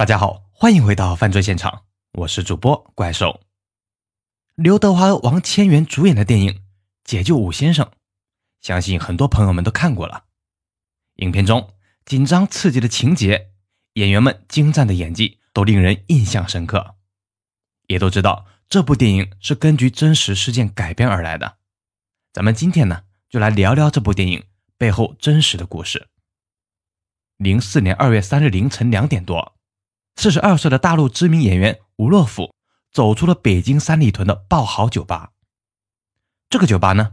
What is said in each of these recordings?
大家好，欢迎回到犯罪现场，我是主播怪兽。刘德华、王千源主演的电影《解救武先生》，相信很多朋友们都看过了。影片中紧张刺激的情节，演员们精湛的演技，都令人印象深刻。也都知道这部电影是根据真实事件改编而来的。咱们今天呢，就来聊聊这部电影背后真实的故事。零四年二月三日凌晨两点多。四十二岁的大陆知名演员吴洛甫走出了北京三里屯的爆豪酒吧。这个酒吧呢，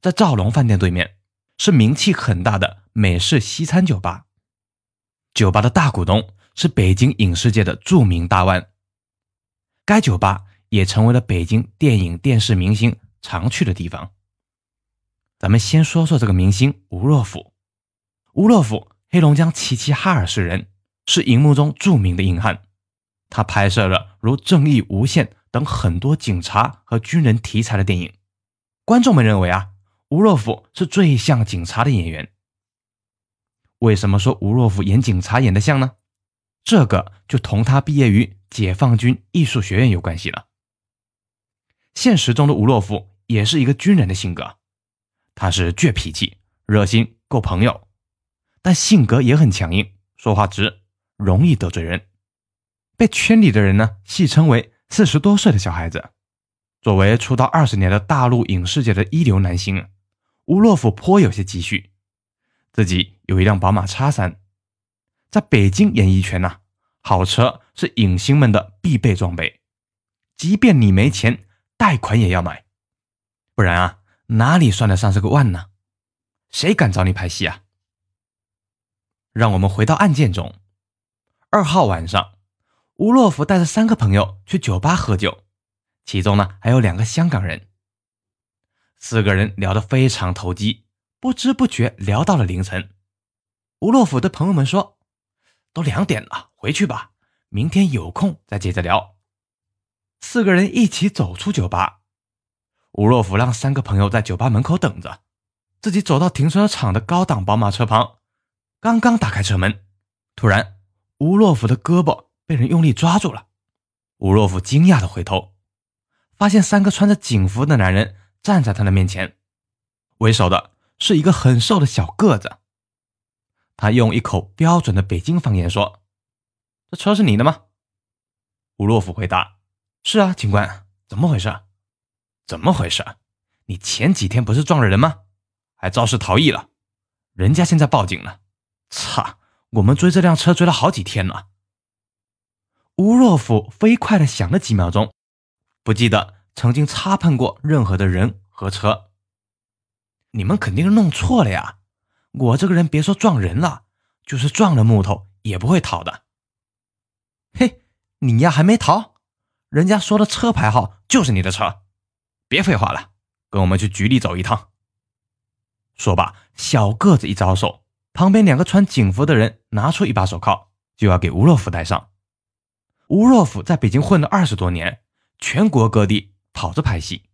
在兆龙饭店对面，是名气很大的美式西餐酒吧。酒吧的大股东是北京影视界的著名大腕。该酒吧也成为了北京电影电视明星常去的地方。咱们先说说这个明星吴洛甫。吴洛甫，黑龙江齐齐哈尔市人。是荧幕中著名的硬汉，他拍摄了如《正义无限》等很多警察和军人题材的电影。观众们认为啊，吴若甫是最像警察的演员。为什么说吴若甫演警察演得像呢？这个就同他毕业于解放军艺术学院有关系了。现实中的吴若甫也是一个军人的性格，他是倔脾气、热心、够朋友，但性格也很强硬，说话直。容易得罪人，被圈里的人呢戏称为四十多岁的小孩子。作为出道二十年的大陆影视界的一流男星，吴洛甫颇有些积蓄，自己有一辆宝马叉三。在北京演艺圈呐，好车是影星们的必备装备，即便你没钱，贷款也要买，不然啊，哪里算得上是个腕呢？谁敢找你拍戏啊？让我们回到案件中。二号晚上，吴洛甫带着三个朋友去酒吧喝酒，其中呢还有两个香港人。四个人聊得非常投机，不知不觉聊到了凌晨。吴洛甫对朋友们说：“都两点了，回去吧，明天有空再接着聊。”四个人一起走出酒吧，吴洛甫让三个朋友在酒吧门口等着，自己走到停车场的高档宝马车旁，刚刚打开车门，突然。吴洛甫的胳膊被人用力抓住了，吴洛甫惊讶的回头，发现三个穿着警服的男人站在他的面前，为首的是一个很瘦的小个子。他用一口标准的北京方言说：“这车是你的吗？”吴洛甫回答：“是啊，警官，怎么回事？怎么回事？你前几天不是撞了人吗？还肇事逃逸了，人家现在报警了。操！”我们追这辆车追了好几天了。吴若甫飞快的想了几秒钟，不记得曾经擦碰过任何的人和车。你们肯定是弄错了呀！我这个人别说撞人了，就是撞了木头也不会逃的。嘿，你呀还没逃，人家说的车牌号就是你的车。别废话了，跟我们去局里走一趟。说罢，小个子一招手。旁边两个穿警服的人拿出一把手铐，就要给吴若甫戴上。吴若甫在北京混了二十多年，全国各地跑着拍戏，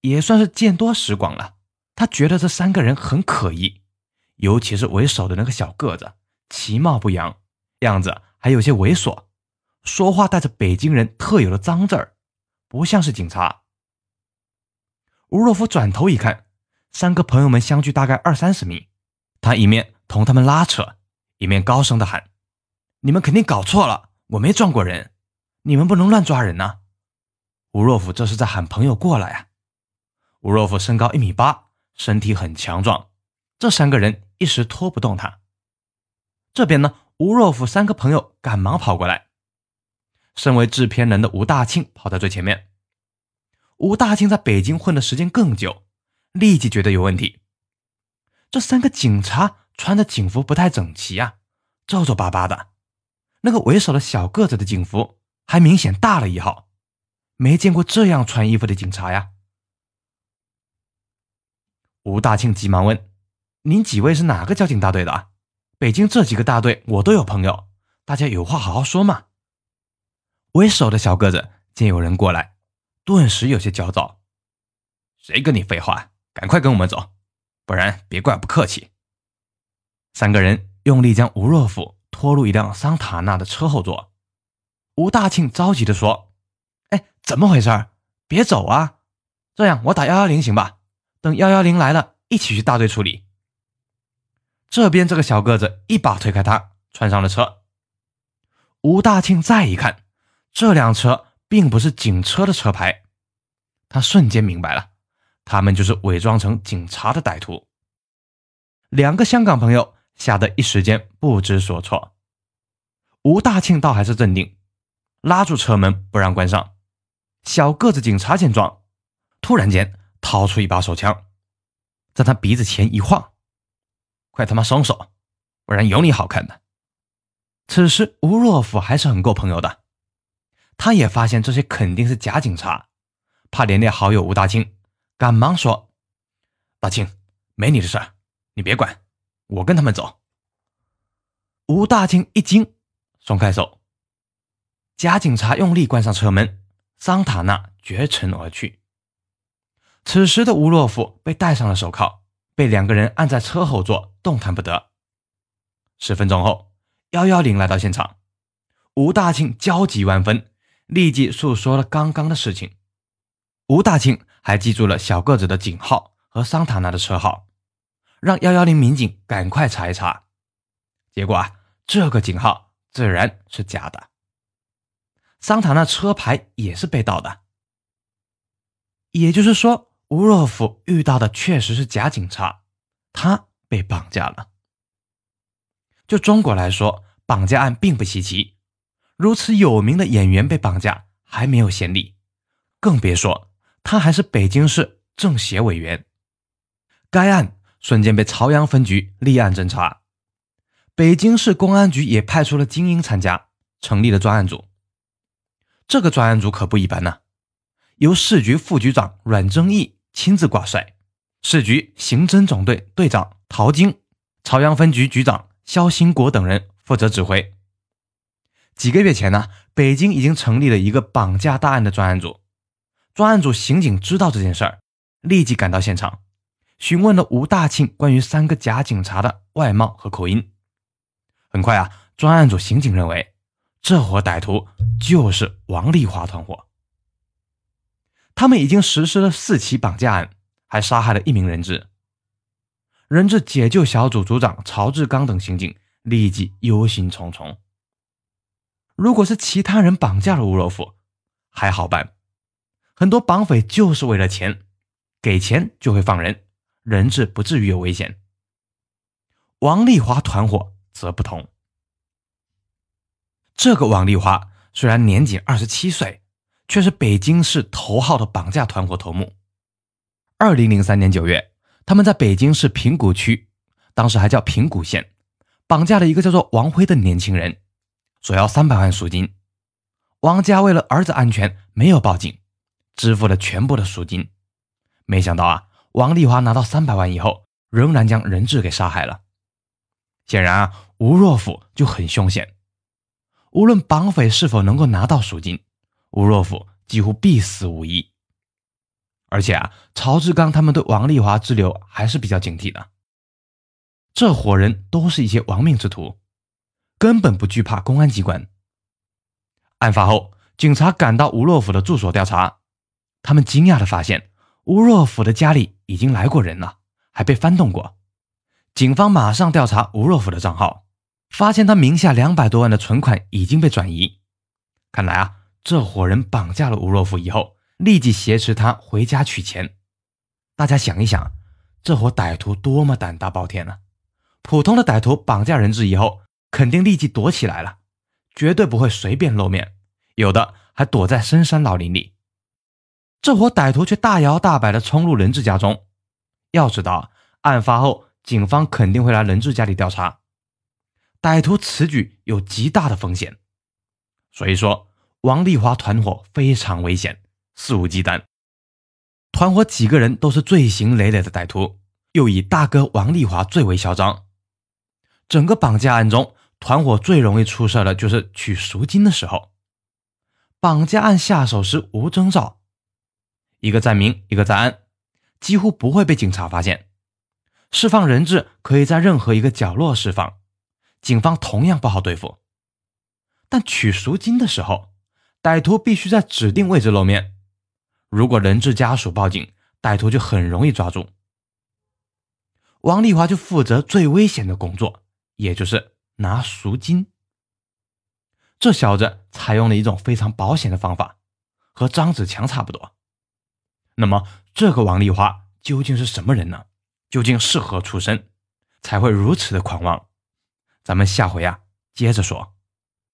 也算是见多识广了。他觉得这三个人很可疑，尤其是为首的那个小个子，其貌不扬，样子还有些猥琐，说话带着北京人特有的脏字儿，不像是警察。吴若甫转头一看，三个朋友们相距大概二三十米，他一面。同他们拉扯，一面高声的喊：“你们肯定搞错了，我没撞过人，你们不能乱抓人呐！”吴若甫这是在喊朋友过来呀。吴若甫身高一米八，身体很强壮，这三个人一时拖不动他。这边呢，吴若甫三个朋友赶忙跑过来，身为制片人的吴大庆跑在最前面。吴大庆在北京混的时间更久，立即觉得有问题。这三个警察。穿的警服不太整齐呀，皱皱巴巴的。那个为首的小个子的警服还明显大了一号，没见过这样穿衣服的警察呀。吴大庆急忙问：“您几位是哪个交警大队的？北京这几个大队我都有朋友，大家有话好好说嘛。”为首的小个子见有人过来，顿时有些焦躁：“谁跟你废话？赶快跟我们走，不然别怪不客气。”三个人用力将吴若甫拖入一辆桑塔纳的车后座，吴大庆着急的说：“哎，怎么回事？别走啊！这样我打幺幺零行吧？等幺幺零来了，一起去大队处理。”这边这个小个子一把推开他，窜上了车。吴大庆再一看，这辆车并不是警车的车牌，他瞬间明白了，他们就是伪装成警察的歹徒。两个香港朋友吓得一时间不知所措。吴大庆倒还是镇定。拉住车门不让关上，小个子警察见状，突然间掏出一把手枪，在他鼻子前一晃：“快他妈松手，不然有你好看的！”此时吴若甫还是很够朋友的，他也发现这些肯定是假警察，怕连累好友吴大庆，赶忙说：“大庆，没你的事儿，你别管，我跟他们走。”吴大庆一惊，松开手。假警察用力关上车门，桑塔纳绝尘而去。此时的吴洛甫被戴上了手铐，被两个人按在车后座，动弹不得。十分钟后，幺幺零来到现场，吴大庆焦急万分，立即诉说了刚刚的事情。吴大庆还记住了小个子的警号和桑塔纳的车号，让幺幺零民警赶快查一查。结果啊，这个警号自然是假的。桑塔纳车牌也是被盗的，也就是说，吴若甫遇到的确实是假警察，他被绑架了。就中国来说，绑架案并不稀奇，如此有名的演员被绑架还没有先例，更别说他还是北京市政协委员。该案瞬间被朝阳分局立案侦查，北京市公安局也派出了精英参加，成立了专案组。这个专案组可不一般呢，由市局副局长阮正义亲自挂帅，市局刑侦总队队长陶晶、朝阳分局局长肖兴国等人负责指挥。几个月前呢，北京已经成立了一个绑架大案的专案组，专案组刑警知道这件事儿，立即赶到现场，询问了吴大庆关于三个假警察的外貌和口音。很快啊，专案组刑警认为。这伙歹徒就是王丽华团伙，他们已经实施了四起绑架案，还杀害了一名人质。人质解救小组组长曹志刚等刑警立即忧心忡忡。如果是其他人绑架了吴若甫，还好办，很多绑匪就是为了钱，给钱就会放人，人质不至于有危险。王丽华团伙则不同。这个王丽华虽然年仅二十七岁，却是北京市头号的绑架团伙头目。二零零三年九月，他们在北京市平谷区，当时还叫平谷县，绑架了一个叫做王辉的年轻人，索要三百万赎金。王家为了儿子安全，没有报警，支付了全部的赎金。没想到啊，王丽华拿到三百万以后，仍然将人质给杀害了。显然啊，吴若甫就很凶险。无论绑匪是否能够拿到赎金，吴若甫几乎必死无疑。而且啊，曹志刚他们对王丽华之流还是比较警惕的。这伙人都是一些亡命之徒，根本不惧怕公安机关。案发后，警察赶到吴若甫的住所调查，他们惊讶的发现，吴若甫的家里已经来过人了，还被翻动过。警方马上调查吴若甫的账号。发现他名下两百多万的存款已经被转移，看来啊，这伙人绑架了吴若甫以后，立即挟持他回家取钱。大家想一想，这伙歹徒多么胆大包天啊！普通的歹徒绑架人质以后，肯定立即躲起来了，绝对不会随便露面，有的还躲在深山老林里。这伙歹徒却大摇大摆地冲入人质家中。要知道，案发后警方肯定会来人质家里调查。歹徒此举有极大的风险，所以说王丽华团伙非常危险，肆无忌惮。团伙几个人都是罪行累累的歹徒，又以大哥王丽华最为嚣张。整个绑架案中，团伙最容易出事的就是取赎金的时候。绑架案下手时无征兆，一个在明，一个在暗，几乎不会被警察发现。释放人质可以在任何一个角落释放。警方同样不好对付，但取赎金的时候，歹徒必须在指定位置露面。如果人质家属报警，歹徒就很容易抓住。王丽华就负责最危险的工作，也就是拿赎金。这小子采用了一种非常保险的方法，和张子强差不多。那么，这个王丽花究竟是什么人呢？究竟是何出身，才会如此的狂妄？咱们下回啊，接着说。